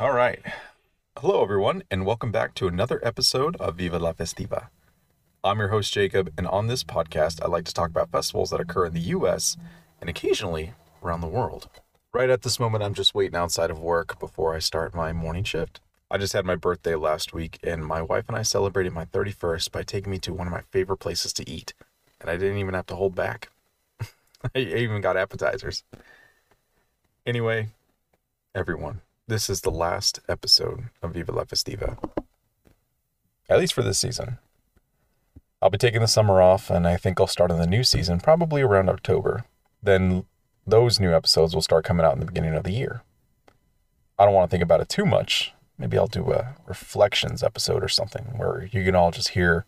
All right. Hello, everyone, and welcome back to another episode of Viva la Festiva. I'm your host, Jacob, and on this podcast, I like to talk about festivals that occur in the US and occasionally around the world. Right at this moment, I'm just waiting outside of work before I start my morning shift. I just had my birthday last week, and my wife and I celebrated my 31st by taking me to one of my favorite places to eat, and I didn't even have to hold back. I even got appetizers. Anyway, everyone, this is the last episode of Viva La Festiva. At least for this season. I'll be taking the summer off, and I think I'll start on the new season probably around October. Then those new episodes will start coming out in the beginning of the year. I don't want to think about it too much. Maybe I'll do a reflections episode or something where you can all just hear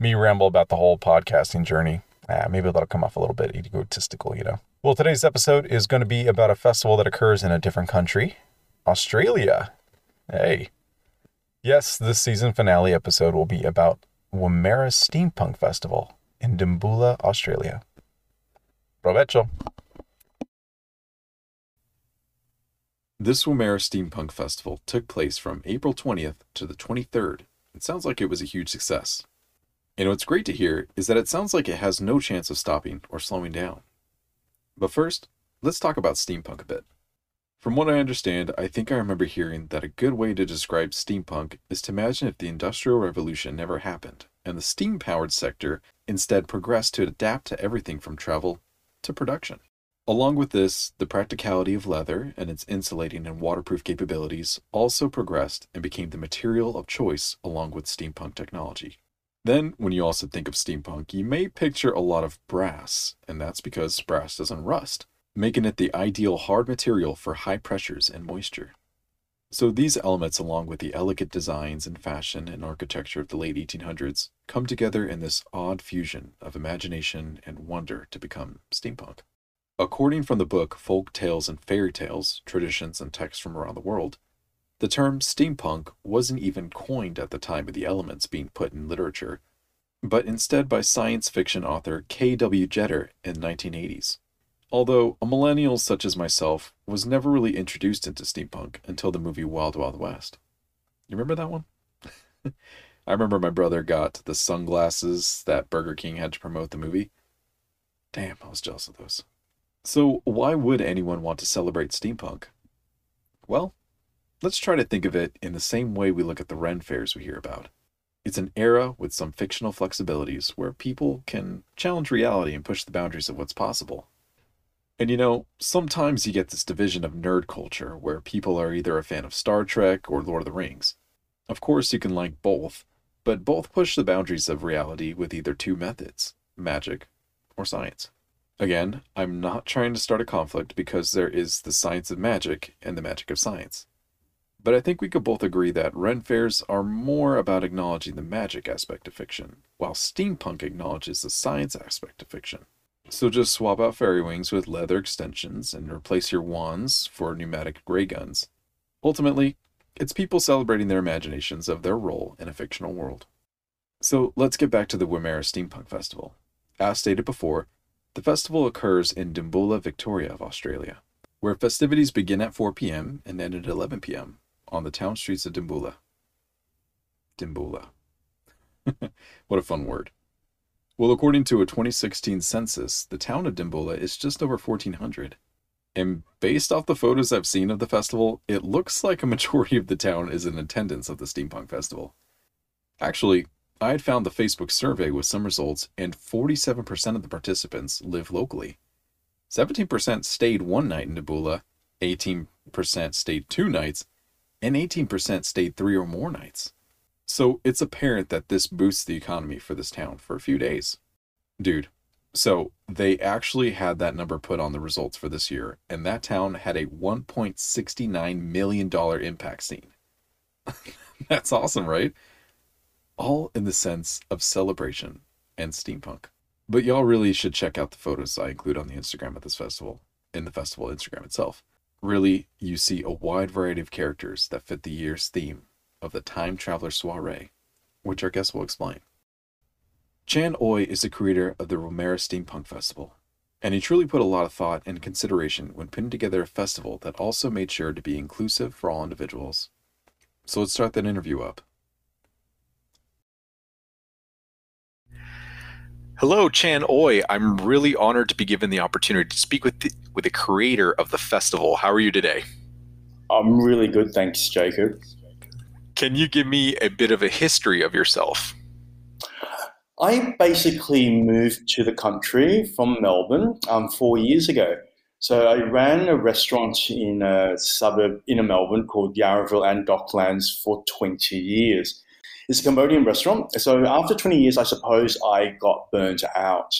me ramble about the whole podcasting journey. Uh, maybe that'll come off a little bit egotistical, you know. Well, today's episode is going to be about a festival that occurs in a different country Australia. Hey. Yes, this season finale episode will be about Wimmera Steampunk Festival in Dimboola, Australia. Provecho. This Wimmera Steampunk Festival took place from April 20th to the 23rd. It sounds like it was a huge success. And what's great to hear is that it sounds like it has no chance of stopping or slowing down. But first, let's talk about steampunk a bit. From what I understand, I think I remember hearing that a good way to describe steampunk is to imagine if the Industrial Revolution never happened and the steam powered sector instead progressed to adapt to everything from travel to production. Along with this, the practicality of leather and its insulating and waterproof capabilities also progressed and became the material of choice along with steampunk technology. Then, when you also think of steampunk, you may picture a lot of brass, and that's because brass doesn't rust making it the ideal hard material for high pressures and moisture. So these elements, along with the elegant designs and fashion and architecture of the late 1800s, come together in this odd fusion of imagination and wonder to become steampunk. According from the book Folk Tales and Fairy Tales, Traditions and Texts from Around the World, the term steampunk wasn't even coined at the time of the elements being put in literature, but instead by science fiction author K.W. Jeter in the 1980s. Although a millennial such as myself was never really introduced into steampunk until the movie Wild Wild West. You remember that one? I remember my brother got the sunglasses that Burger King had to promote the movie. Damn, I was jealous of those. So, why would anyone want to celebrate steampunk? Well, let's try to think of it in the same way we look at the Ren fairs we hear about. It's an era with some fictional flexibilities where people can challenge reality and push the boundaries of what's possible. And you know, sometimes you get this division of nerd culture where people are either a fan of Star Trek or Lord of the Rings. Of course, you can like both, but both push the boundaries of reality with either two methods magic or science. Again, I'm not trying to start a conflict because there is the science of magic and the magic of science. But I think we could both agree that Ren fairs are more about acknowledging the magic aspect of fiction, while steampunk acknowledges the science aspect of fiction. So just swap out fairy wings with leather extensions and replace your wands for pneumatic ray guns. Ultimately, it's people celebrating their imaginations of their role in a fictional world. So let's get back to the Wimmera Steampunk Festival. As stated before, the festival occurs in Dimboola, Victoria of Australia, where festivities begin at 4 p.m. and end at 11 p.m. on the town streets of Dimboola. Dimboola. what a fun word. Well, according to a 2016 census, the town of Dimboola is just over 1,400. And based off the photos I've seen of the festival, it looks like a majority of the town is in attendance of the Steampunk Festival. Actually, I had found the Facebook survey with some results, and 47% of the participants live locally. 17% stayed one night in Dimboola, 18% stayed two nights, and 18% stayed three or more nights. So it's apparent that this boosts the economy for this town for a few days. Dude, so they actually had that number put on the results for this year, and that town had a $1.69 million impact scene. That's awesome, right? All in the sense of celebration and steampunk. But y'all really should check out the photos I include on the Instagram of this festival, in the festival Instagram itself. Really, you see a wide variety of characters that fit the year's theme of the Time Traveler Soiree, which our guest will explain. Chan Uoy is the creator of the Wimmera Steampunk Festival. And he truly put a lot of thought and consideration when putting together a festival that also made sure to be inclusive for all individuals. So let's start that interview up. Hello, Chan Uoy. I'm really honored to be given the opportunity to speak with the, with the creator of the festival. How are you today? I'm really good, thanks, Jacob. Can you give me a bit of a history of yourself? I basically moved to the country from Melbourne um, four years ago. So I ran a restaurant in a suburb in Melbourne called Yarraville and Docklands for 20 years. It's a Cambodian restaurant. So after 20 years, I suppose I got burnt out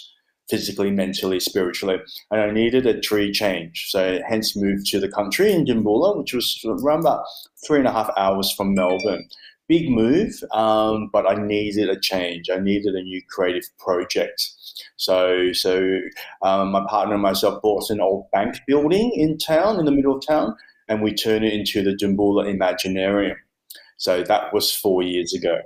physically, mentally, spiritually, and I needed a tree change. So hence moved to the country in Dimboola, which was around about three and a half hours from Melbourne big move, um, but I needed a change. I needed a new creative project. So, so um, my partner and myself bought an old bank building in town, in the middle of town, and we turned it into the Dimboola Imaginarium. So that was four years ago.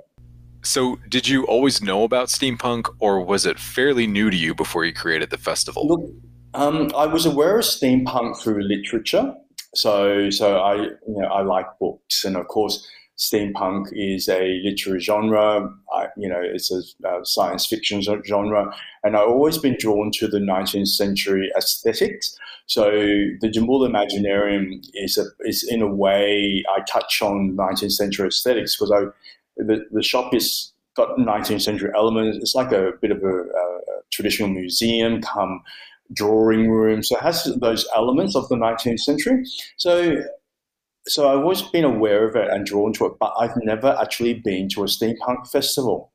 So, did you always know about steampunk, or was it fairly new to you before you created the festival? Look, um, I was aware of steampunk through literature. So, so I, you know, I like books, and of course, steampunk is a literary genre. I, you know, it's a, a, science fiction genre, and I've always been drawn to the 19th century aesthetics. So the Dimboola Imaginarium is a, is in a way I touch on 19th century aesthetics because I the, the shop is got 19th century elements. It's like a bit of a, a traditional museum come drawing room. So it has those elements of the 19th century. So so I've always been aware of it and drawn to it, but I've never actually been to a steampunk festival.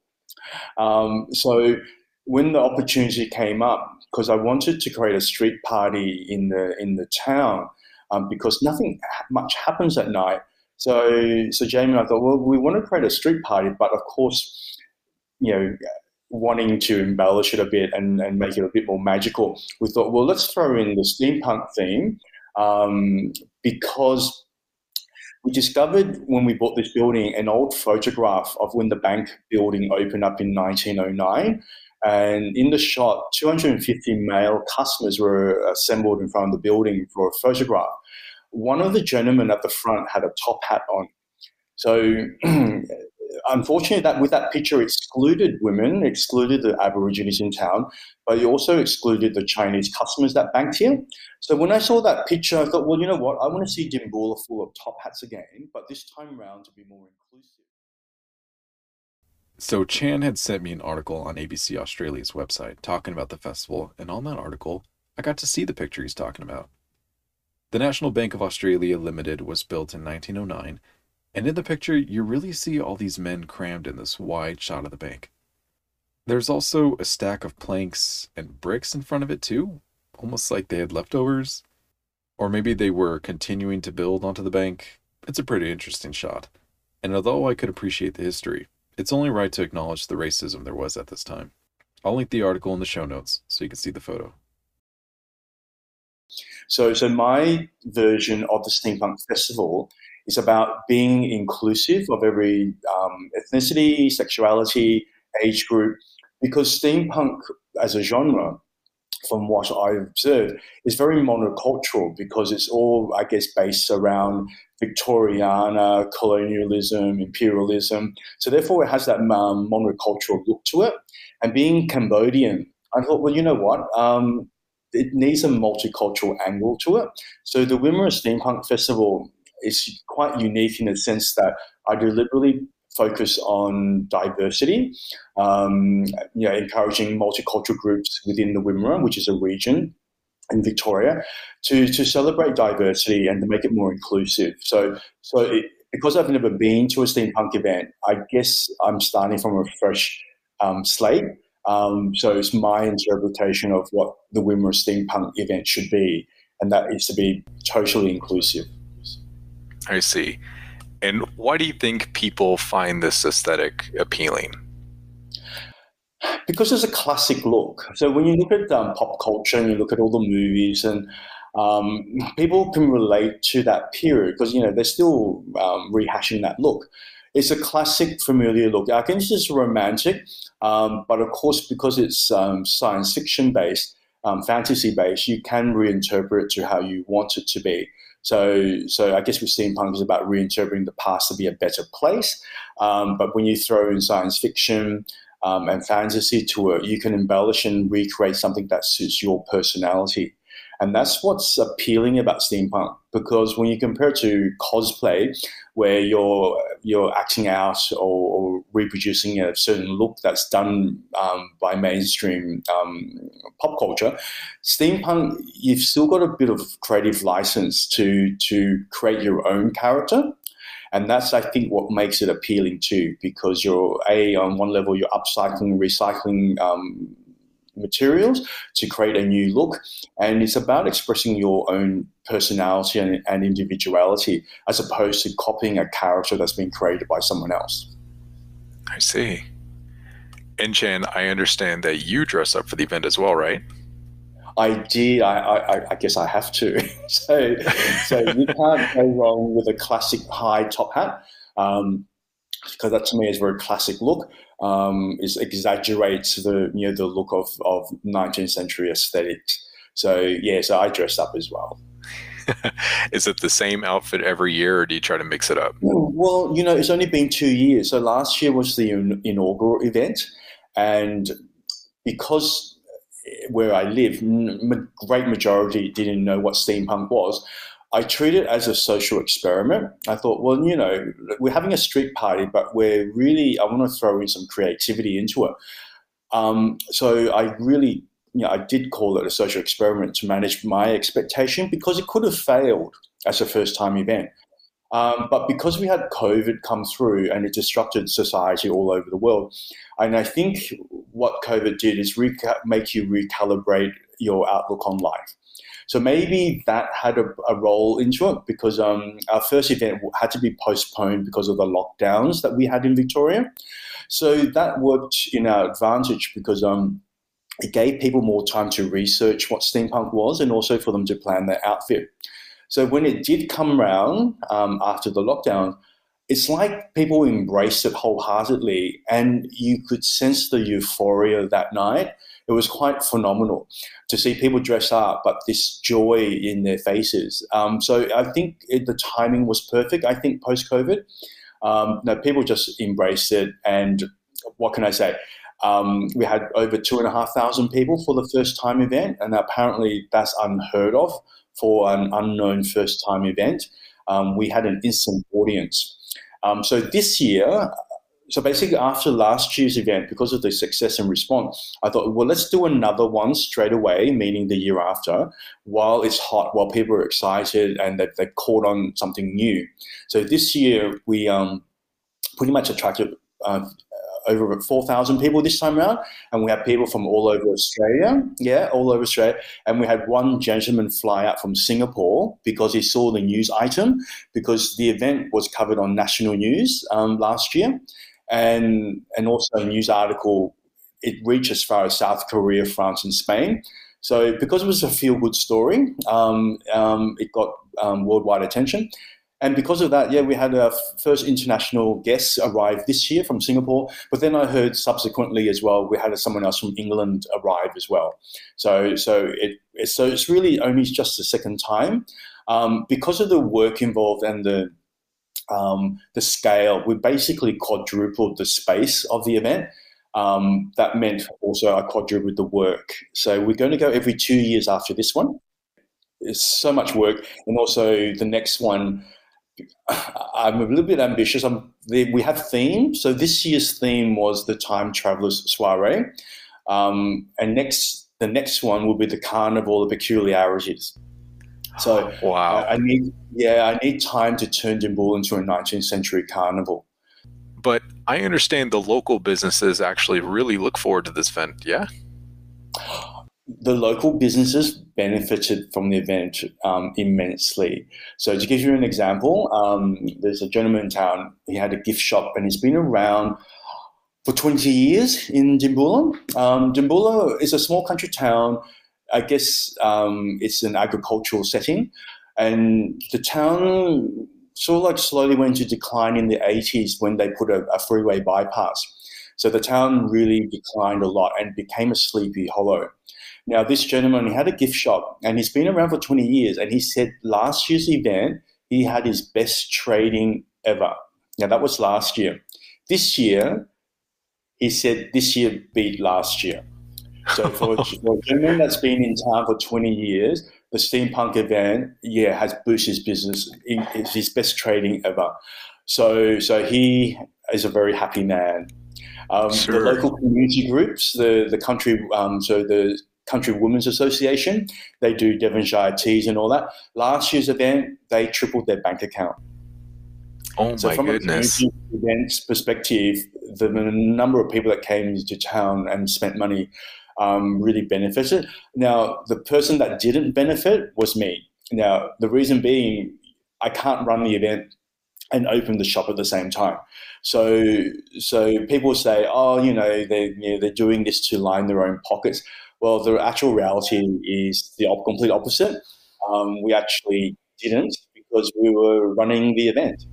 Um, so when the opportunity came up, because I wanted to create a street party in the in the town, um, because nothing much happens at night. So so Jamie and I thought, well, we want to create a street party, but of course, you know, wanting to embellish it a bit and, and make it a bit more magical, we thought, well, let's throw in the steampunk theme um, because we discovered when we bought this building an old photograph of when the bank building opened up in 1909. And in the shot, 250 male customers were assembled in front of the building for a photograph. One of the gentlemen at the front had a top hat on. So unfortunately, that with that picture excluded women, excluded the Aborigines in town, but it also excluded the Chinese customers that banked here. So when I saw that picture, I thought, well, you know what? I want to see Dimboola full of top hats again, but this time around to be more inclusive. So Chan had sent me an article on ABC Australia's website talking about the festival, and on that article, I got to see the picture he's talking about. The National Bank of Australia Limited was built in 1909 and in the picture, you really see all these men crammed in this wide shot of the bank. There's also a stack of planks and bricks in front of it too, almost like they had leftovers. Or maybe they were continuing to build onto the bank. It's a pretty interesting shot. And although I could appreciate the history, it's only right to acknowledge the racism there was at this time. I'll link the article in the show notes so you can see the photo. So, so my version of the Steampunk Festival is about being inclusive of every um, ethnicity, sexuality, age group, because steampunk as a genre, from what I've observed, is very monocultural because it's all, I guess, based around Victoriana, colonialism, imperialism. So therefore, it has that um, monocultural look to it. And being Cambodian, I thought, well, you know what? Um, it needs a multicultural angle to it. So the Wimmera Steampunk Festival is quite unique in the sense that I deliberately focus on diversity, um, you know, encouraging multicultural groups within the Wimmera, which is a region in Victoria, to, to celebrate diversity and to make it more inclusive. So, so it, because I've never been to a steampunk event, I guess I'm starting from a fresh um, slate. Um, so it's my interpretation of what the Wimmera steampunk event should be, and that is to be totally inclusive. I see. And why do you think people find this aesthetic appealing? Because it's a classic look. So when you look at um, pop culture and you look at all the movies and um, people can relate to that period because you know they're still um, rehashing that look. It's a classic, familiar look. I think it's romantic, um, but of course because it's um, science fiction based, um, fantasy based, you can reinterpret it to how you want it to be. So, so I guess with steampunk is about reinterpreting the past to be a better place. Um, but when you throw in science fiction um, and fantasy to it, you can embellish and recreate something that suits your personality. And that's what's appealing about steampunk because when you compare it to cosplay, where you're you're acting out or, or reproducing a certain look that's done um, by mainstream um, pop culture, steampunk you've still got a bit of creative license to to create your own character. And that's, I think, what makes it appealing too, because you're a on one level you're upcycling, recycling um, materials to create a new look. And it's about expressing your own personality and, and individuality as opposed to copying a character that's been created by someone else. I see. And Chan, I understand that you dress up for the event as well, right? I did. I, I, I guess I have to. so, so you can't go wrong with a classic high top hat. Um, because that to me is a very classic look. Um, it exaggerates the you know the look of, of 19th century aesthetics. So yeah, so I dress up as well. is it the same outfit every year, or do you try to mix it up? Well, you know, it's only been two years. So last year was the inaugural event, and because where I live, the great majority didn't know what steampunk was. I treat it as a social experiment. I thought, well, you know, we're having a street party, but we're really, I want to throw in some creativity into it. Um, so I really, you know, I did call it a social experiment to manage my expectation because it could have failed as a first time event. Um, but because we had COVID come through and it disrupted society all over the world, and I think what COVID did is reca- make you recalibrate your outlook on life. So maybe that had a, a role into it because um, our first event had to be postponed because of the lockdowns that we had in Victoria. So that worked in our advantage because um, it gave people more time to research what steampunk was and also for them to plan their outfit. So when it did come around um, after the lockdown, it's like people embraced it wholeheartedly, and you could sense the euphoria that night it was quite phenomenal to see people dress up, but this joy in their faces. Um, so I think it, the timing was perfect. I think post COVID, um, no, people just embraced it. And what can I say? Um, we had over two and a half thousand people for the first time event, and apparently that's unheard of for an unknown first time event. Um, we had an instant audience. Um, so this year, so basically after last year's event because of the success and response i thought well let's do another one straight away meaning the year after while it's hot while people are excited and that they caught on something new so this year we um, pretty much attracted uh, over 4,000 people this time around, and we had people from all over Australia. Yeah, all over Australia. And we had one gentleman fly out from Singapore because he saw the news item, because the event was covered on national news um, last year and and also a news article. It reached as far as South Korea, France, and Spain. So because it was a feel good story, um, um, it got um, worldwide attention. And because of that, yeah, we had our first international guests arrive this year from Singapore. But then I heard subsequently as well, we had someone else from England arrive as well. So, so it, so it's really only just the second time. Um, because of the work involved and the um, the scale. We basically quadrupled the space of the event. Um, that meant also I quadrupled the work. So we're going to go every two years after this one. It's so much work, and also the next one. I'm a little bit ambitious. I'm, we have theme. So this year's theme was the Time Travelers Soiree, um, and next the next one will be the Carnival of Peculiarities. So wow, I, need yeah, I need time to turn Dimboola into a 19th century carnival. But I understand the local businesses actually really look forward to this event. Yeah. The local businesses benefited from the event um, immensely. So, to give you an example, um, there's a gentleman in town. He had a gift shop, and he's been around for 20 years in Dimboola. Um, Dimboola is a small country town I guess um, it's an agricultural setting, and the town sort of like slowly went into decline in the 80s when they put a, a freeway bypass. So the town really declined a lot and became a sleepy hollow. Now, this gentleman, he had a gift shop and he's been around for 20 years. And he said last year's event, he had his best trading ever. Now, that was last year. This year, he said this year beat last year. So for, for a gentleman that's been in town for 20 years, the steampunk event, yeah, has boosted his business. It's his best trading ever. So, so he is a very happy man. Um, sure. The local community groups, the the country, um, so the Country Women's Association, they do Devonshire teas and all that. Last year's event, they tripled their bank account. Oh so my from goodness! A events perspective, the number of people that came into town and spent money um, really benefited. Now, the person that didn't benefit was me. Now, the reason being, I can't run the event and open the shop at the same time. So, so people say, oh, you know, they you know, they're doing this to line their own pockets. Well, the actual reality is the complete opposite. Um, we actually didn't because we were running the event.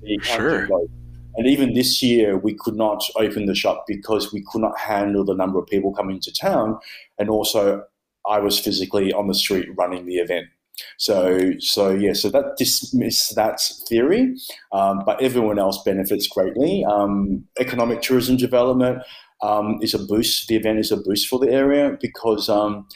So sure. And even this year, we could not open the shop because we could not handle the number of people coming to town. And also, I was physically on the street running the event. So, so yeah, so that dismiss that theory, um, but everyone else benefits greatly. Um, economic tourism development um, is a boost. The event is a boost for the area because um,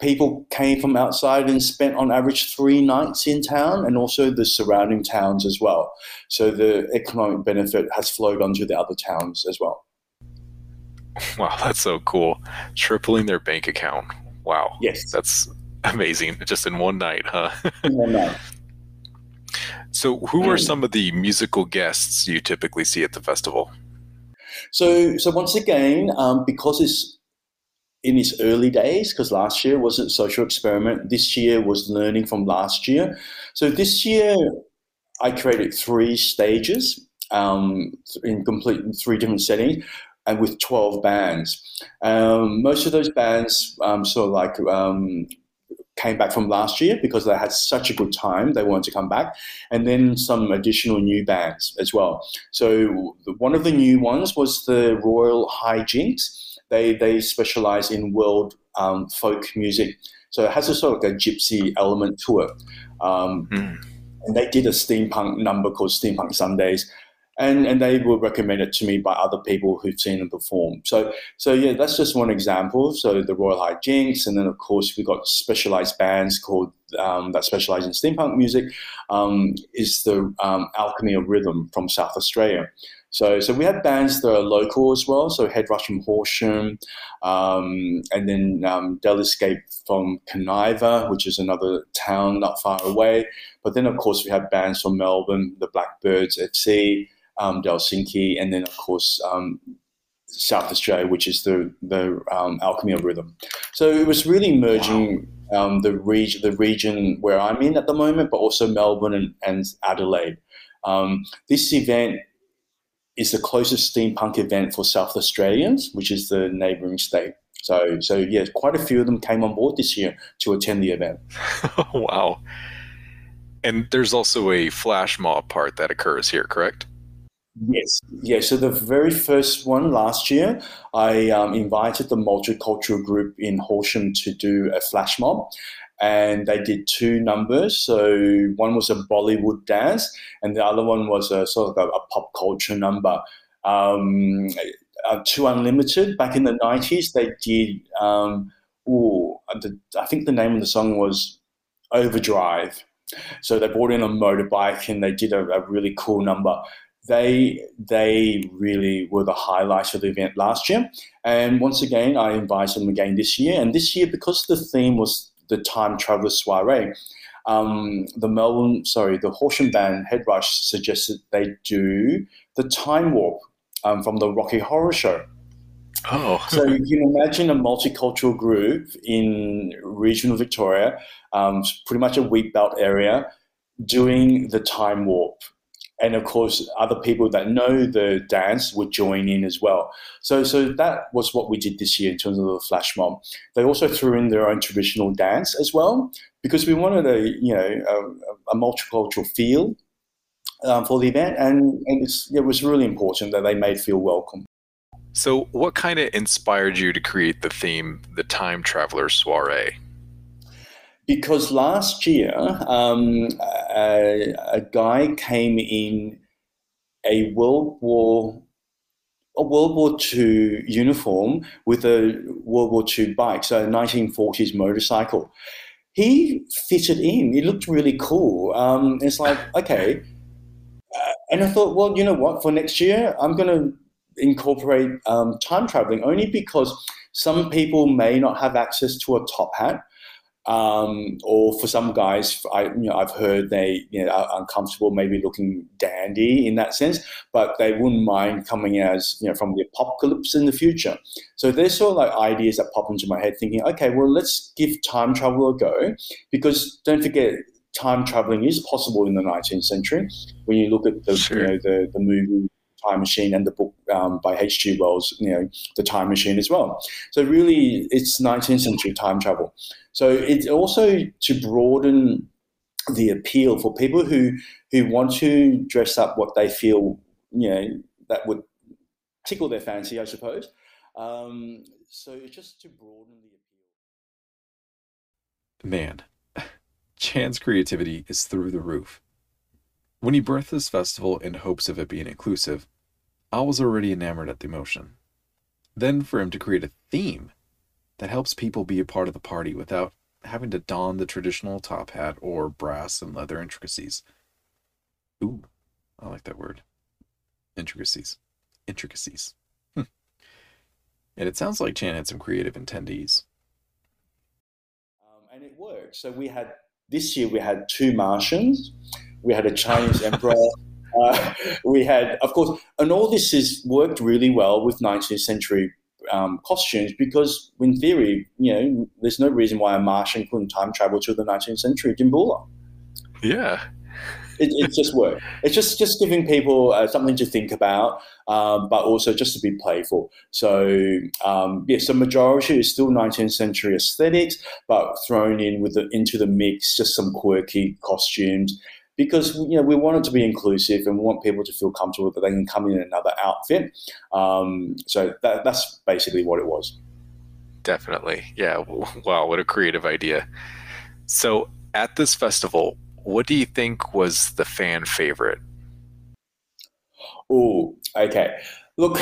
people came from outside and spent on average three nights in town and also the surrounding towns as well. So the economic benefit has flowed onto the other towns as well. Wow, that's so cool. Tripling their bank account. Wow. Yes. That's amazing. Just in one night, huh? in one night. So, who are some of the musical guests you typically see at the festival? So, so once again, um, because it's in its early days because last year wasn't social experiment. This year was learning from last year. So this year I created three stages um, in complete three different settings and with 12 bands. Um, most of those bands um, sort of like um, came back from last year because they had such a good time they wanted to come back and then some additional new bands as well so one of the new ones was the royal high they they specialize in world um, folk music, so it has a sort of like a gypsy element to it. Um, mm. And they did a steampunk number called Steampunk Sundays, and and they were recommended to me by other people who've seen them perform. So so yeah, that's just one example. So the Royal High Jinks, and then of course we've got specialized bands called um, that specialize in steampunk music. Um, is the um, Alchemy of Rhythm from South Australia. So, so we have bands that are local as well. So Head Rush from Horsham, um, and then um, Del Escape from Kaniva, which is another town not far away. But then, of course, we have bands from Melbourne, the Blackbirds FC, um, Delsinki, and then, of course, um, South Australia, which is the the um, Alchemy of Rhythm. So it was really merging um, the region, the region where I'm in at the moment, but also Melbourne and, and Adelaide. Um, this event is the closest steampunk event for South Australians, which is the neighbouring state. So, so yeah, quite a few of them came on board this year to attend the event. wow! And there's also a flash mob part that occurs here, correct? Yes, yeah. So the very first one last year, I um, invited the multicultural group in Horsham to do a flash mob, and they did two numbers. So one was a Bollywood dance, and the other one was a sort of a, a pop culture number. Um, uh, 2 Unlimited back in the nineties, they did. Um, ooh, the, I think the name of the song was Overdrive. So they brought in a motorbike and they did a, a really cool number they they really were the highlights of the event last year. And once again, I invited them again this year. And this year, because the theme was the Time Traveller Soiree. Um, the Melbourne, sorry, the Horsham band Headrush suggested they do the Time Warp um, from the Rocky Horror Show. Oh. so you can imagine a multicultural group in regional Victoria, um, pretty much a wheat belt area, doing the Time Warp and of course other people that know the dance would join in as well. So so that was what we did this year in terms of the flash mob. They also threw in their own traditional dance as well because we wanted a you know a, a multicultural feel um, for the event. And, and it was really important that they made feel welcome. So, what kind of inspired you to create the theme, the Time Traveler Soiree? Because last year, um, a, a guy came in a World War a World War II uniform with a World War II bike, so a 1940s motorcycle. He fitted in. He looked really cool. Um, it's like, okay. Uh, and I thought, well, you know what? For next year, I'm going to incorporate um, time traveling only because some people may not have access to a top hat. Um, or for some guys, I, you know, I've heard they you know, are uncomfortable, maybe looking dandy in that sense, but they wouldn't mind coming as you know from the apocalypse in the future. So there's sort of like ideas that pop into my head, thinking, okay, well, let's give time travel a go, because don't forget, time traveling is possible in the 19th century. When you look at the sure. you know the the movie Time Machine and the book um, by H.G. Wells, you know, The Time Machine as well. So really, it's 19th century time travel. So it's also to broaden the appeal for people who who want to dress up what they feel, you know, that would tickle their fancy, I suppose. Um, so it's just to broaden the appeal. Man, Chan's creativity is through the roof. When he birthed this festival in hopes of it being inclusive, I was already enamored at the emotion. Then for him to create a theme that helps people be a part of the party without having to don the traditional top hat or brass and leather intricacies. Ooh, I like that word. Intricacies. Intricacies. Hmm. And it sounds like Chan had some creative attendees. Um, and it worked. So we had, this year we had two Martians we had a Chinese emperor. Uh, we had, of course, and all this has worked really well with 19th century um, costumes because, in theory, you know, there's no reason why a Martian couldn't time travel to the 19th century Dimboola. Yeah. It, it just worked. It's just just giving people uh, something to think about, um, but also just to be playful. So um, yes, the majority is still 19th century aesthetics, but thrown in with the, into the mix just some quirky costumes because you know we want it to be inclusive and we want people to feel comfortable that they can come in another outfit. Um, so that, that's basically what it was. Definitely, yeah. Wow, what a creative idea! So at this festival, what do you think was the fan favorite? Oh, okay. Look,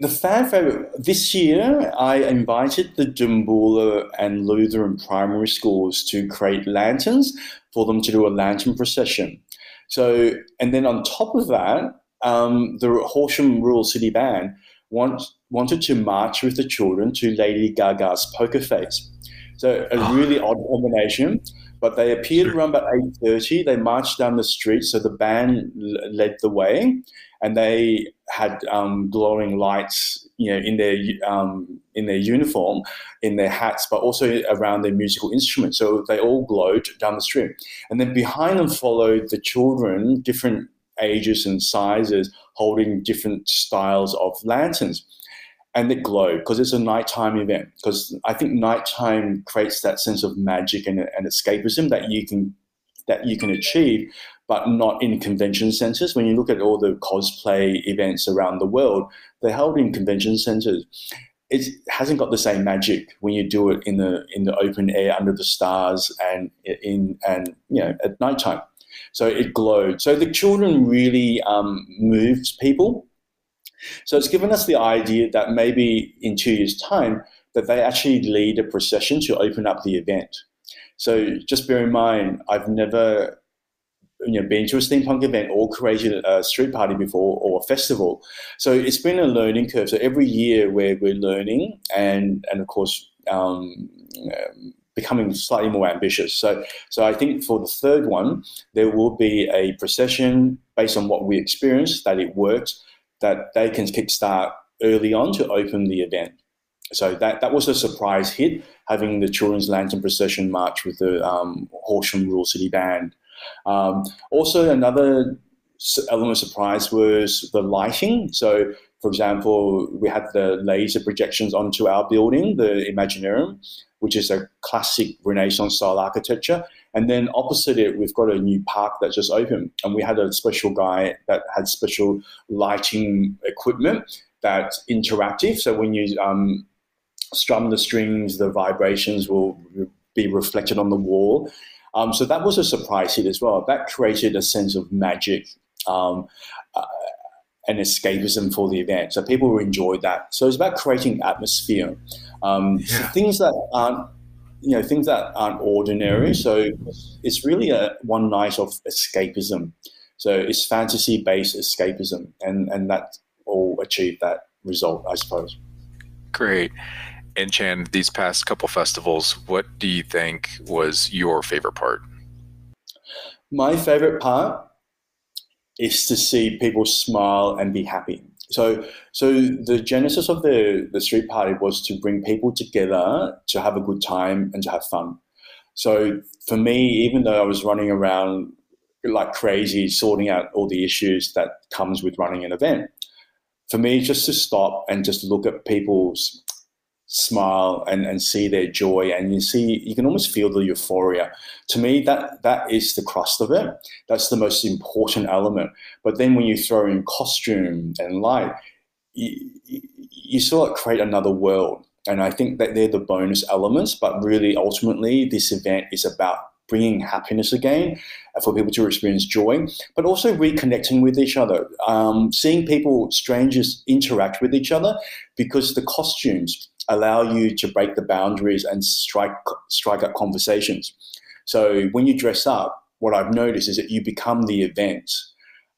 the fan favorite this year, I invited the Dimboola and Lutheran primary schools to create lanterns for them to do a lantern procession. So, and then on top of that, um, the Horsham Rural City Band want, wanted to march with the children to Lady Gaga's Poker Face. So a ah. really odd combination. But they appeared around about eight thirty. They marched down the street, so the band led the way, and they had um, glowing lights, you know, in their um, in their uniform, in their hats, but also around their musical instruments. So they all glowed down the street, and then behind them followed the children, different ages and sizes, holding different styles of lanterns and it glowed because it's a nighttime event. Because I think nighttime creates that sense of magic and, and escapism that you can that you can achieve, but not in convention centers. When you look at all the cosplay events around the world, they're held in convention centers. It hasn't got the same magic when you do it in the in the open air under the stars and in and you know at nighttime. So it glowed. So the children really um, moved people so it's given us the idea that maybe in two years' time, that they actually lead a procession to open up the event. So just bear in mind, I've never you know, been to a steampunk event or created a street party before or a festival. So it's been a learning curve. So every year we're, we're learning and, and of course, um, becoming slightly more ambitious. So, so I think for the third one, there will be a procession based on what we experienced, that it works, that they can kickstart early on to open the event. So that, that was a surprise hit, having the Children's Lantern Procession march with the um, Horsham Rural City Band. Um, also, another element of surprise was the lighting. So, for example, we had the laser projections onto our building, the Imaginarium, which is a classic Renaissance style architecture. And then opposite it, we've got a new park that just opened, and we had a special guy that had special lighting equipment that's interactive. So when you um, strum the strings, the vibrations will be reflected on the wall. Um, so that was a surprise hit as well. That created a sense of magic um, uh, and escapism for the event. So people enjoyed that. So it's about creating atmosphere. Um, yeah. things that aren't you know things that aren't ordinary. So it's really a one night of escapism. So it's fantasy based escapism, and and that all achieved that result, I suppose. Great. And Chan, these past couple festivals, what do you think was your favorite part? My favorite part is to see people smile and be happy. So, so the genesis of the, the street party was to bring people together to have a good time and to have fun. So for me, even though I was running around like crazy, sorting out all the issues that comes with running an event, for me, just to stop and just look at people's smile and, and see their joy and you see you can almost feel the euphoria. To me that that is the crust of it. That's the most important element. But then when you throw in costume and light you, you sort of create another world. And i think that they're the bonus elements but really ultimately this event is about bringing happiness again for people to experience joy, but also reconnecting with each other, um, seeing people, strangers, interact with each other because the costumes allow you to break the boundaries and strike strike up conversations. So when you dress up, what I've noticed is that you become the event.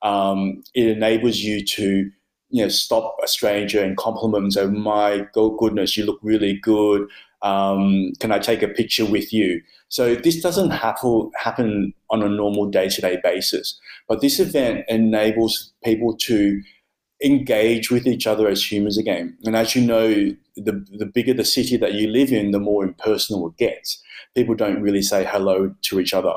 Um, it enables you to you know stop a stranger and compliment and say, "My goodness, you look really good. Um, can I take a picture with you?" So this doesn't happen happen on a normal day to day basis, but this event enables people to engage with each other as humans again. And as you know, the, the bigger the city that you live in, the more impersonal it gets. People don't really say hello to each other.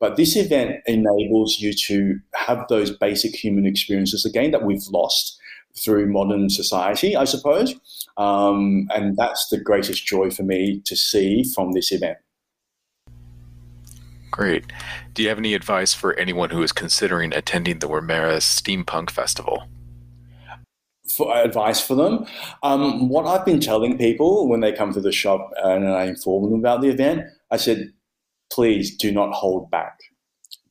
But this event enables you to have those basic human experiences again that we've lost through modern society, I suppose. Um, and that's the greatest joy for me to see from this event. Great. Do you have any advice for anyone who is considering attending the Wimmera Steampunk Festival? For advice for them. Um, what I've been telling people when they come to the shop and I inform them about the event, I said, please do not hold back.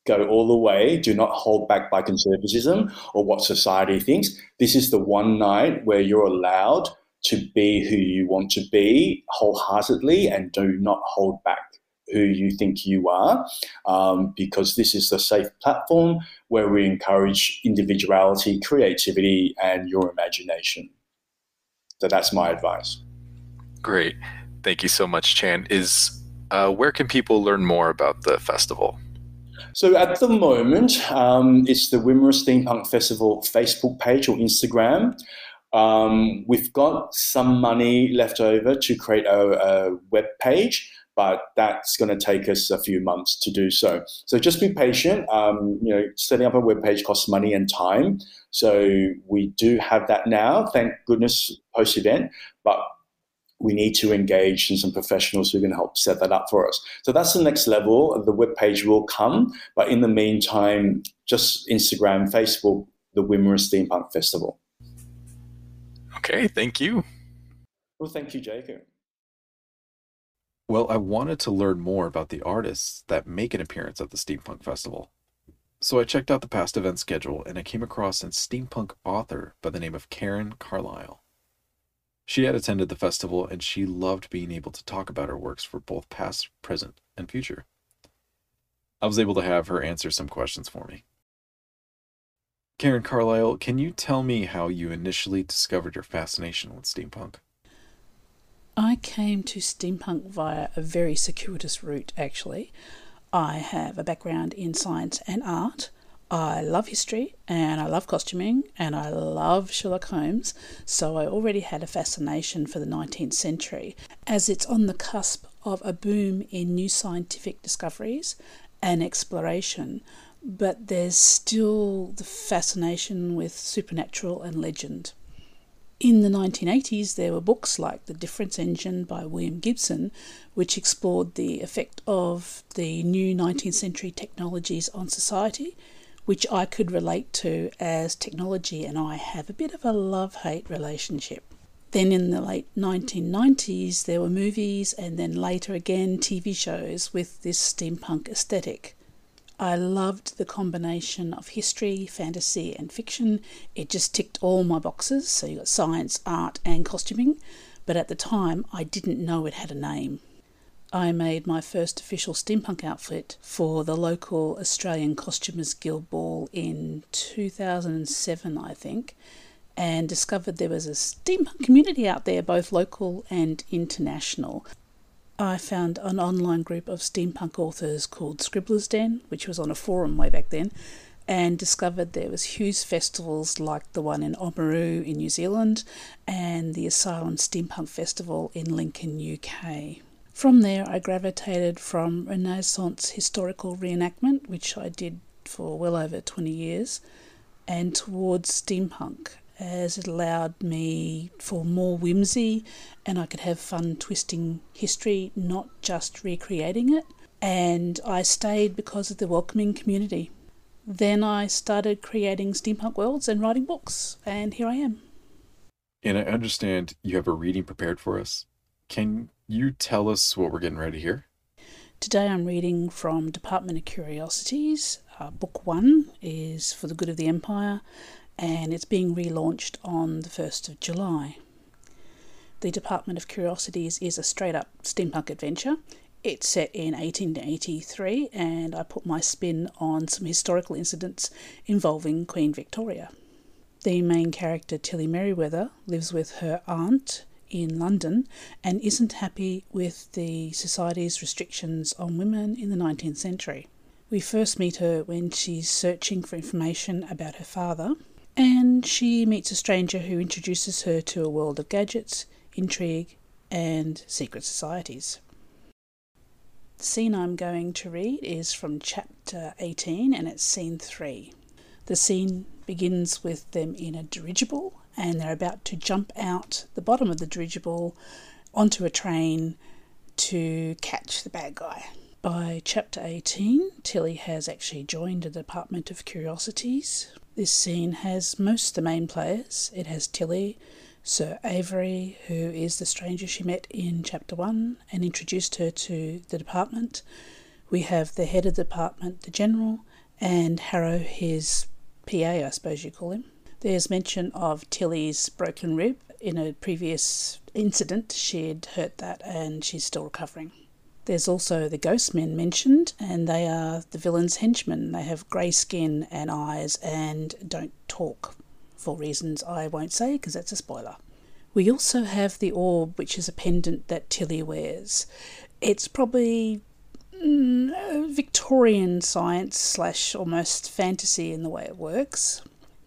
Go all the way. Do not hold back by conservatism or what society thinks. This is the one night where you're allowed to be who you want to be wholeheartedly and do not hold back who you think you are, um, because this is a safe platform where we encourage individuality, creativity, and your imagination. So that's my advice. Great. Thank you so much, Chan. Is uh, where can people learn more about the festival? So at the moment, um, it's the Wimmera Steampunk Festival Facebook page or Instagram. Um, we've got some money left over to create a, a web page but that's going to take us a few months to do so. So just be patient. Um, you know, setting up a web page costs money and time. So we do have that now, thank goodness, post event, but we need to engage in some professionals who can help set that up for us. So that's the next level. The web page will come, but in the meantime, just Instagram, Facebook, the Wimmera Steampunk Festival. Okay, thank you. Well, thank you, Jacob. Well, I wanted to learn more about the artists that make an appearance at the Steampunk Festival. So I checked out the past event schedule and I came across a steampunk author by the name of Karen Carlisle. She had attended the festival and she loved being able to talk about her works for both past, present, and future. I was able to have her answer some questions for me. Karen Carlisle, can you tell me how you initially discovered your fascination with steampunk? I came to steampunk via a very circuitous route, actually. I have a background in science and art. I love history and I love costuming and I love Sherlock Holmes, so I already had a fascination for the 19th century as it's on the cusp of a boom in new scientific discoveries and exploration, but there's still the fascination with supernatural and legend. In the 1980s, there were books like The Difference Engine by William Gibson, which explored the effect of the new 19th century technologies on society, which I could relate to as technology and I have a bit of a love hate relationship. Then in the late 1990s, there were movies and then later again TV shows with this steampunk aesthetic. I loved the combination of history, fantasy, and fiction. It just ticked all my boxes. So you got science, art, and costuming. But at the time, I didn't know it had a name. I made my first official steampunk outfit for the local Australian Costumers Guild Ball in 2007, I think, and discovered there was a steampunk community out there, both local and international. I found an online group of steampunk authors called Scribblers Den, which was on a forum way back then, and discovered there was huge festivals like the one in Oamaru in New Zealand and the Asylum Steampunk Festival in Lincoln, UK. From there, I gravitated from Renaissance historical reenactment, which I did for well over 20 years, and towards steampunk as it allowed me for more whimsy and I could have fun twisting history, not just recreating it. And I stayed because of the welcoming community. Then I started creating steampunk worlds and writing books, and here I am. And I understand you have a reading prepared for us. Can you tell us what we're getting ready here? Today I'm reading from Department of Curiosities. Uh, book one is For the Good of the Empire, and it's being relaunched on the 1st of July. The Department of Curiosities is a straight up steampunk adventure. It's set in 1883, and I put my spin on some historical incidents involving Queen Victoria. The main character, Tilly Merriweather, lives with her aunt in London and isn't happy with the society's restrictions on women in the 19th century. We first meet her when she's searching for information about her father, and she meets a stranger who introduces her to a world of gadgets, intrigue, and secret societies. The scene I'm going to read is from chapter 18 and it's scene 3. The scene begins with them in a dirigible and they're about to jump out the bottom of the dirigible onto a train to catch the bad guy. By chapter 18, Tilly has actually joined the Department of Curiosities. This scene has most of the main players. It has Tilly, Sir Avery, who is the stranger she met in chapter 1 and introduced her to the department. We have the head of the department, the general, and Harrow, his PA, I suppose you call him. There's mention of Tilly's broken rib. In a previous incident, she'd hurt that and she's still recovering. There's also the ghost men mentioned, and they are the villain's henchmen. They have grey skin and eyes and don't talk for reasons I won't say because that's a spoiler. We also have the orb, which is a pendant that Tilly wears. It's probably mm, Victorian science slash almost fantasy in the way it works.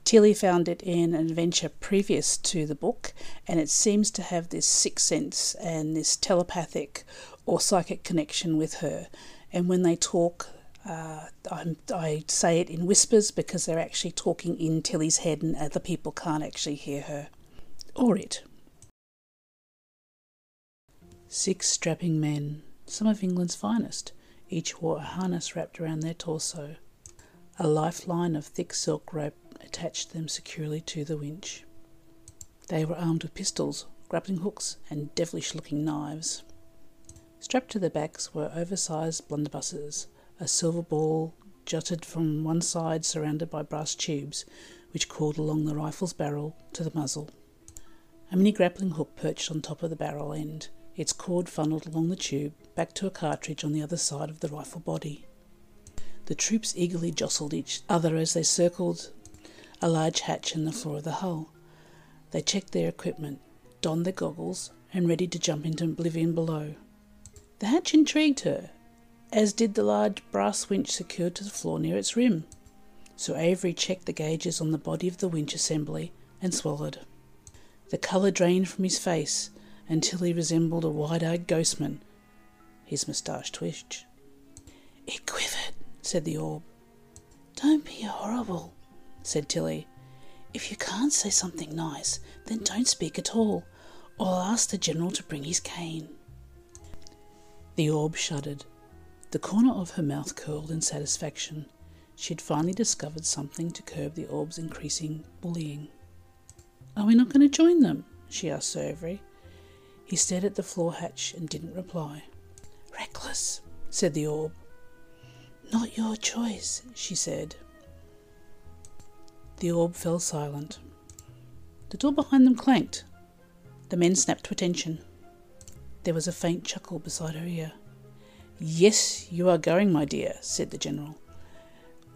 Tilly found it in an adventure previous to the book, and it seems to have this sixth sense and this telepathic or psychic connection with her. And when they talk, uh, i say it in whispers because they're actually talking in Tilly's head and other people can't actually hear her or it. Six strapping men, some of England's finest, each wore a harness wrapped around their torso. A lifeline of thick silk rope attached them securely to the winch. They were armed with pistols, grappling hooks, and devilish looking knives. Strapped to their backs were oversized blunderbusses, a silver ball jutted from one side surrounded by brass tubes, which coiled along the rifle's barrel to the muzzle. A mini grappling hook perched on top of the barrel end, its cord funneled along the tube back to a cartridge on the other side of the rifle body. The troops eagerly jostled each other as they circled a large hatch in the floor of the hull. They checked their equipment, donned their goggles, and ready to jump into oblivion below. The hatch intrigued her, as did the large brass winch secured to the floor near its rim. Sir Avery checked the gauges on the body of the winch assembly and swallowed. The colour drained from his face until he resembled a wide eyed ghostman. His moustache twitched. It quivered, said the orb. Don't be horrible, said Tilly. If you can't say something nice, then don't speak at all, or I'll ask the General to bring his cane. The orb shuddered. The corner of her mouth curled in satisfaction. She had finally discovered something to curb the orb's increasing bullying. Are we not going to join them? she asked Sir Avery. He stared at the floor hatch and didn't reply. Reckless, said the orb. Not your choice, she said. The orb fell silent. The door behind them clanked. The men snapped to attention. There was a faint chuckle beside her ear. Yes, you are going, my dear, said the General.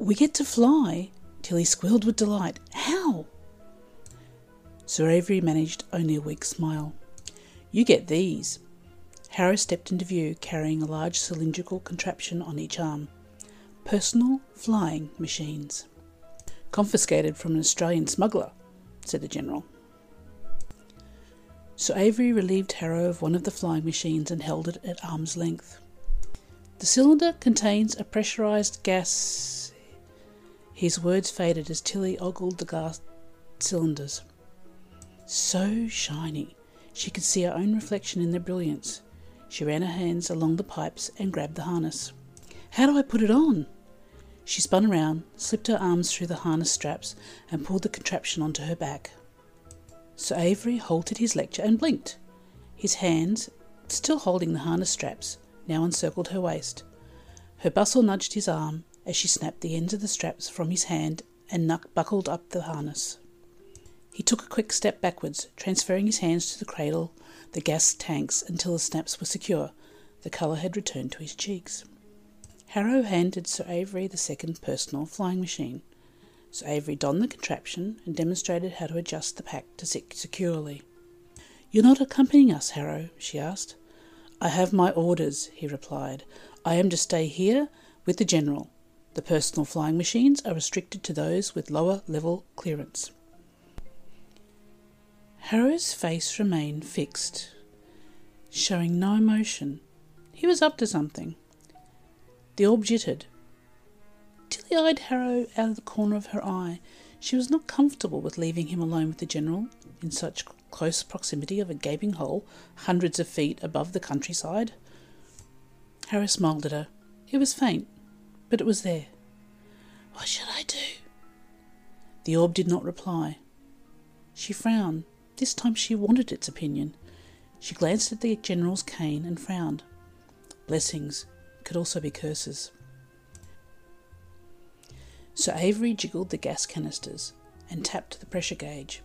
We get to fly? Tilly squealed with delight. How? Sir Avery managed only a weak smile. You get these. Harrow stepped into view carrying a large cylindrical contraption on each arm. Personal flying machines. Confiscated from an Australian smuggler, said the General. Sir Avery relieved Harrow of one of the flying machines and held it at arm's length. The cylinder contains a pressurized gas. His words faded as Tilly ogled the gas cylinders. So shiny. She could see her own reflection in their brilliance. She ran her hands along the pipes and grabbed the harness. How do I put it on? She spun around, slipped her arms through the harness straps, and pulled the contraption onto her back. Sir Avery halted his lecture and blinked. His hands, still holding the harness straps, now encircled her waist. Her bustle nudged his arm as she snapped the ends of the straps from his hand and buckled up the harness. He took a quick step backwards, transferring his hands to the cradle, the gas tanks, until the snaps were secure. The colour had returned to his cheeks. Harrow handed Sir Avery the second personal flying machine. Sir Avery donned the contraption and demonstrated how to adjust the pack to sit securely. You're not accompanying us, Harrow? she asked. I have my orders, he replied. I am to stay here with the General. The personal flying machines are restricted to those with lower level clearance. Harrow's face remained fixed, showing no emotion. He was up to something. The orb jittered. Eyed Harrow out of the corner of her eye. She was not comfortable with leaving him alone with the General in such close proximity of a gaping hole hundreds of feet above the countryside. Harrow smiled at her. It was faint, but it was there. What should I do? The orb did not reply. She frowned. This time she wanted its opinion. She glanced at the General's cane and frowned. Blessings could also be curses. Sir Avery jiggled the gas canisters and tapped the pressure gauge.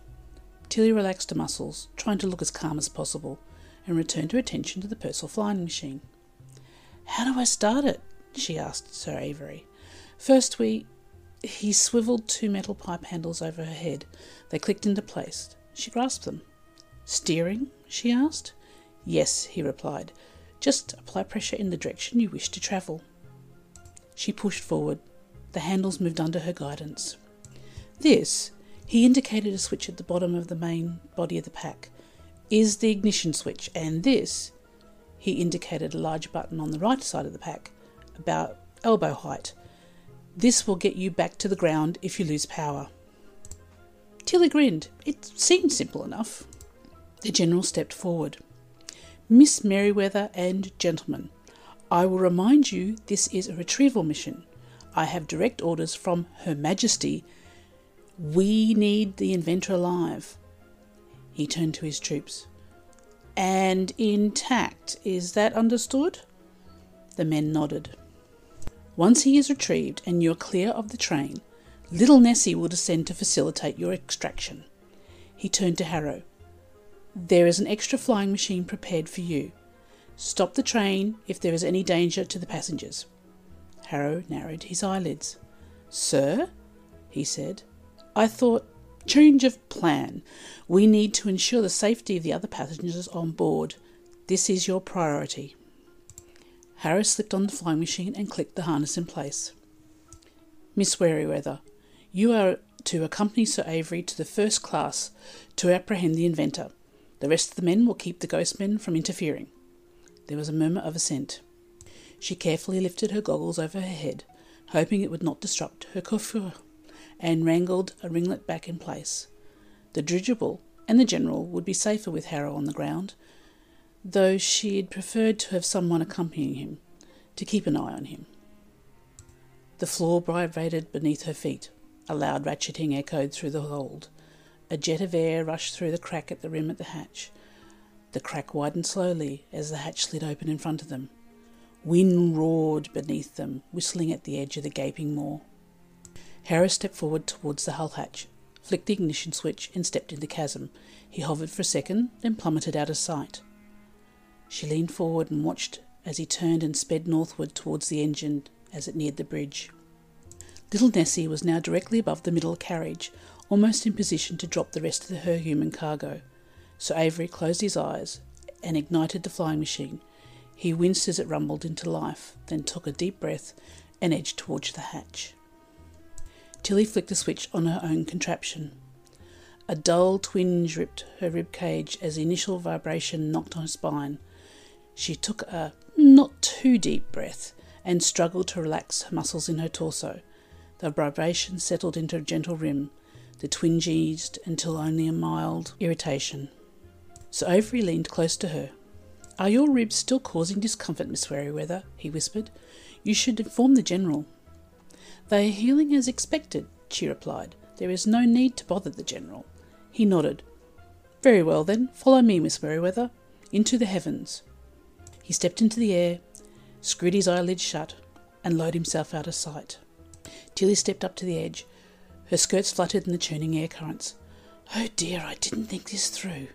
Tilly relaxed her muscles, trying to look as calm as possible, and returned her attention to the personal flying machine. How do I start it? she asked Sir Avery. First, we. He swiveled two metal pipe handles over her head. They clicked into place. She grasped them. Steering? she asked. Yes, he replied. Just apply pressure in the direction you wish to travel. She pushed forward. The handles moved under her guidance. This, he indicated a switch at the bottom of the main body of the pack, is the ignition switch, and this, he indicated a large button on the right side of the pack, about elbow height. This will get you back to the ground if you lose power. Tilly grinned. It seemed simple enough. The General stepped forward. Miss Merriweather and gentlemen, I will remind you this is a retrieval mission. I have direct orders from Her Majesty. We need the inventor alive. He turned to his troops. And intact, is that understood? The men nodded. Once he is retrieved and you are clear of the train, little Nessie will descend to facilitate your extraction. He turned to Harrow. There is an extra flying machine prepared for you. Stop the train if there is any danger to the passengers. Harrow narrowed his eyelids. Sir, he said, I thought change of plan. We need to ensure the safety of the other passengers on board. This is your priority. Harrow slipped on the flying machine and clicked the harness in place. Miss Merriweather, you are to accompany Sir Avery to the first class to apprehend the inventor. The rest of the men will keep the ghost men from interfering. There was a murmur of assent. She carefully lifted her goggles over her head, hoping it would not disrupt her coiffure, and wrangled a ringlet back in place. The dirigible and the general would be safer with Harrow on the ground, though she had preferred to have someone accompanying him, to keep an eye on him. The floor vibrated beneath her feet. A loud ratcheting echoed through the hold. A jet of air rushed through the crack at the rim of the hatch. The crack widened slowly as the hatch slid open in front of them. Wind roared beneath them, whistling at the edge of the gaping maw. Harrow stepped forward towards the hull hatch, flicked the ignition switch, and stepped in the chasm. He hovered for a second, then plummeted out of sight. She leaned forward and watched as he turned and sped northward towards the engine as it neared the bridge. Little Nessie was now directly above the middle carriage, almost in position to drop the rest of her human cargo. Sir Avery closed his eyes and ignited the flying machine. He winced as it rumbled into life, then took a deep breath and edged towards the hatch. Tilly flicked a switch on her own contraption. A dull twinge ripped her rib cage as the initial vibration knocked on her spine. She took a not too deep breath and struggled to relax her muscles in her torso. The vibration settled into a gentle rim. The twinge eased until only a mild irritation. Sir Avery leaned close to her. Are your ribs still causing discomfort, Miss Merriweather? he whispered. You should inform the General. They are healing as expected, she replied. There is no need to bother the General. He nodded. Very well, then. Follow me, Miss Merriweather. Into the heavens. He stepped into the air, screwed his eyelids shut, and lowered himself out of sight. Tilly stepped up to the edge. Her skirts fluttered in the churning air currents. Oh dear, I didn't think this through.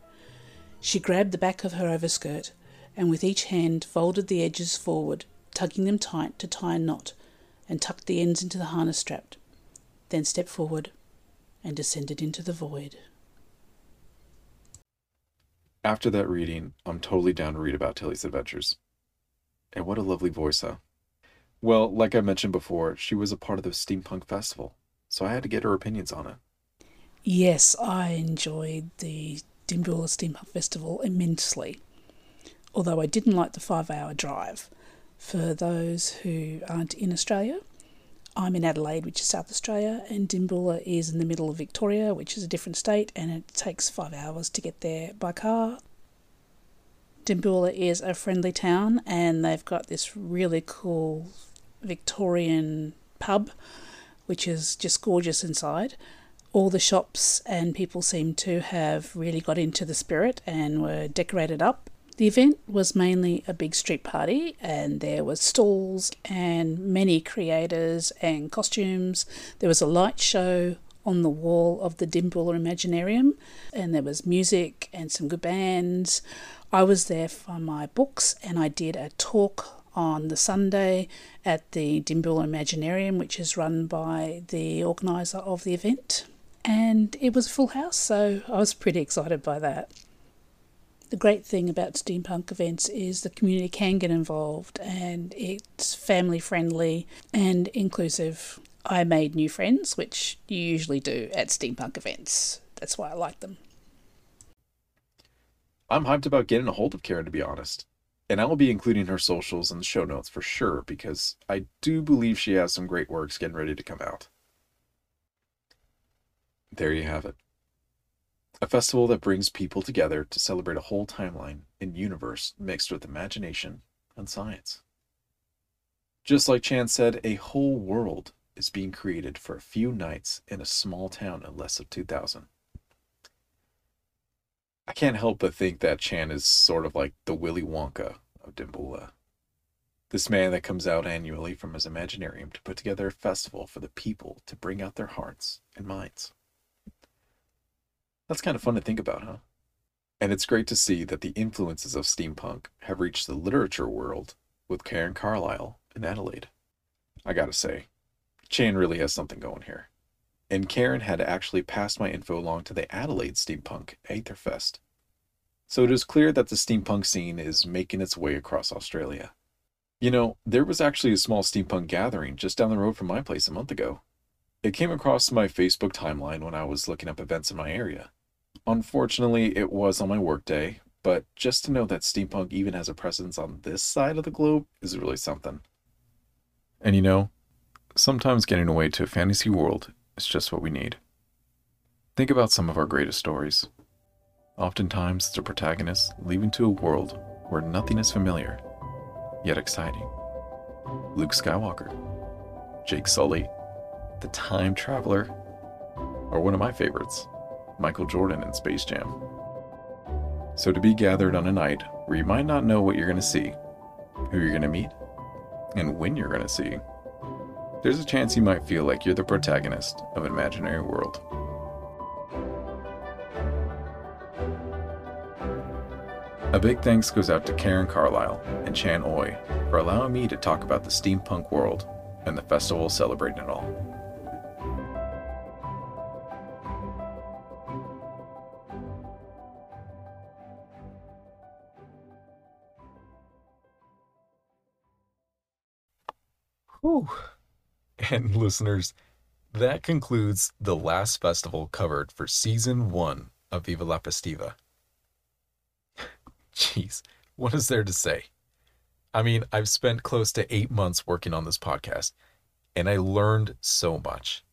She grabbed the back of her overskirt and with each hand folded the edges forward, tugging them tight to tie a knot, and tucked the ends into the harness strap, then stepped forward and descended into the void. After that reading, I'm totally down to read about Tilly's adventures. And what a lovely voice, huh? Well, like I mentioned before, she was a part of the Steampunk Festival, so I had to get her opinions on it. Yes, I enjoyed the Dimboola Steampunk Festival immensely, although I didn't like the five hour drive. For those who aren't in Australia, I'm in Adelaide, which is South Australia, and Dimboola is in the middle of Victoria, which is a different state, and it takes five hours to get there by car. Dimboola is a friendly town, and they've got this really cool Victorian pub, which is just gorgeous inside. All the shops and people seem to have really got into the spirit and were decorated up the event was mainly a big street party, and there were stalls and many creators and costumes. There was a light show on the wall of the Dimboola Imaginarium, and there was music and some good bands. I was there for my books, and I did a talk on the Sunday at the Dimboola Imaginarium, which is run by the organiser of the event. And it was full house, so I was pretty excited by that the great thing about steampunk events is the community can get involved and it's family friendly and inclusive. I made new friends, which you usually do at steampunk events. That's why I like them. I'm hyped about getting a hold of Karen, to be honest. And I will be including her socials in the show notes for sure, because I do believe she has some great works getting ready to come out. There you have it. A festival that brings people together to celebrate a whole timeline and universe mixed with imagination and science. Just like Chan said, a whole world is being created for a few nights in a small town in less of 2000. I can't help but think that Chan is sort of like the Willy Wonka of Dimboola. This man that comes out annually from his Imaginarium to put together a festival for the people to bring out their hearts and minds. That's kind of fun to think about, huh? And it's great to see that the influences of steampunk have reached the literature world with Karen Carlisle in Adelaide. I gotta say, Chan really has something going here. And Karen had actually passed my info along to the Adelaide Steampunk Aetherfest. So it is clear that the steampunk scene is making its way across Australia. You know, there was actually a small steampunk gathering just down the road from my place a month ago. It came across my Facebook timeline when I was looking up events in my area. Unfortunately, it was on my workday, but just to know that steampunk even has a presence on this side of the globe is really something. And you know, sometimes getting away to a fantasy world is just what we need. Think about some of our greatest stories. Oftentimes, it's a protagonist leaving to a world where nothing is familiar, yet exciting. Luke Skywalker, Jake Sully, the time traveler, are one of my favorites, Michael Jordan in Space Jam. So to be gathered on a night where you might not know what you're going to see, who you're going to meet, and when you're going to see, there's a chance you might feel like you're the protagonist of an imaginary world. A big thanks goes out to Karen Carlisle and Chan Uoy for allowing me to talk about the steampunk world and the festival celebrating it all. Whew. And listeners, that concludes the last festival covered for season one of Viva La Festiva. Jeez, what is there to say? I mean, I've spent close to eight months working on this podcast, and I learned so much.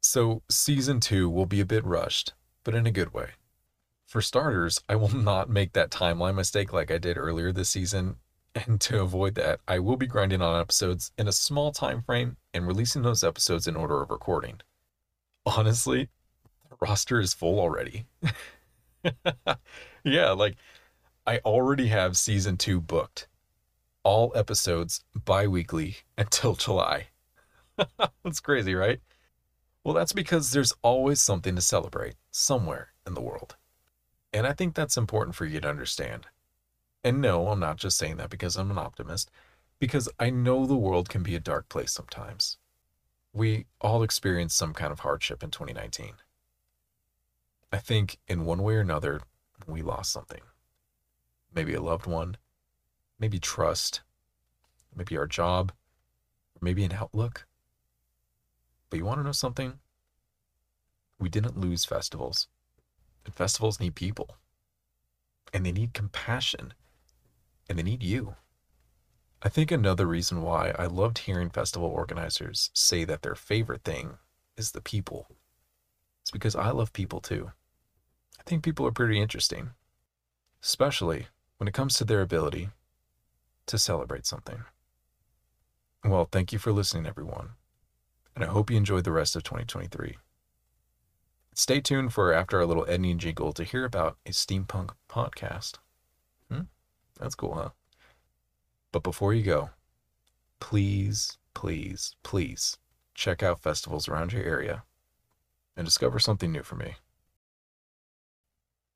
So, season two will be a bit rushed, but in a good way. For starters, I will not make that timeline mistake like I did earlier this season, and to avoid that, I will be grinding on episodes in a small time frame and releasing those episodes in order of recording. Honestly, the roster is full already. yeah, like I already have season two booked. All episodes bi weekly until July. that's crazy, right? Well, that's because there's always something to celebrate somewhere in the world. And I think that's important for you to understand. And no, I'm not just saying that because I'm an optimist, because I know the world can be a dark place sometimes. We all experienced some kind of hardship in 2019. I think in one way or another, we lost something maybe a loved one, maybe trust, maybe our job, maybe an outlook. But you want to know something? We didn't lose festivals. And festivals need people. And they need compassion. And they need you. I think another reason why I loved hearing festival organizers say that their favorite thing is the people is because I love people too. I think people are pretty interesting, especially when it comes to their ability to celebrate something. Well, thank you for listening, everyone, and I hope you enjoyed the rest of 2023. Stay tuned for after our little editing jingle to hear about a steampunk podcast. That's cool, huh? But before you go, please, please, please check out festivals around your area and discover something new for me.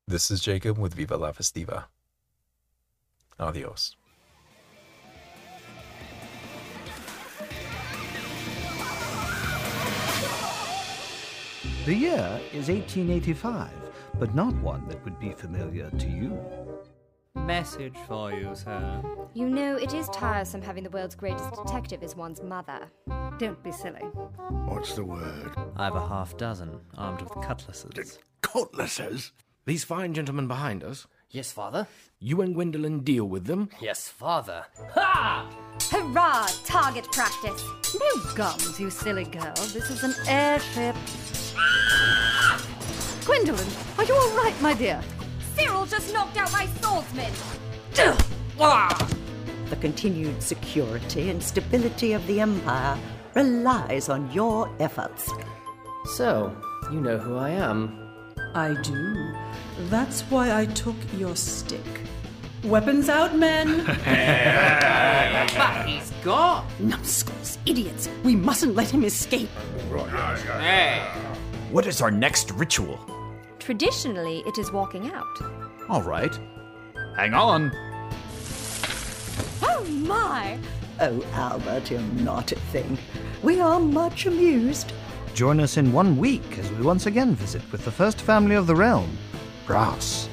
This is Jacob with Viva La Festiva. Adios. The year is 1885, but not one that would be familiar to you. Message for you, sir. You know, it is tiresome having the world's greatest detective as one's mother. Don't be silly. What's the word? I've a half dozen, armed with cutlasses. Cutlasses? These fine gentlemen behind us. Yes, father. You and Gwendolyn deal with them. Yes, father. Ha! Hurrah! Target practice. No guns, you silly girl. This is an airship. Gwendolyn, are you all right, my dear? Cyril just knocked out my swordsman. Ah! The continued security and stability of the Empire relies on your efforts. So, you know who I am. I do. That's why I took your stick. Weapons out, men! but he's gone! Numbskulls, idiots! We mustn't let him escape! Hey! What is our next ritual? Traditionally, it is walking out. All right. Hang on. Oh my! Oh, Albert, you're not a thing. We are much amused. Join us in one week as we once again visit with the first family of the realm, Brass.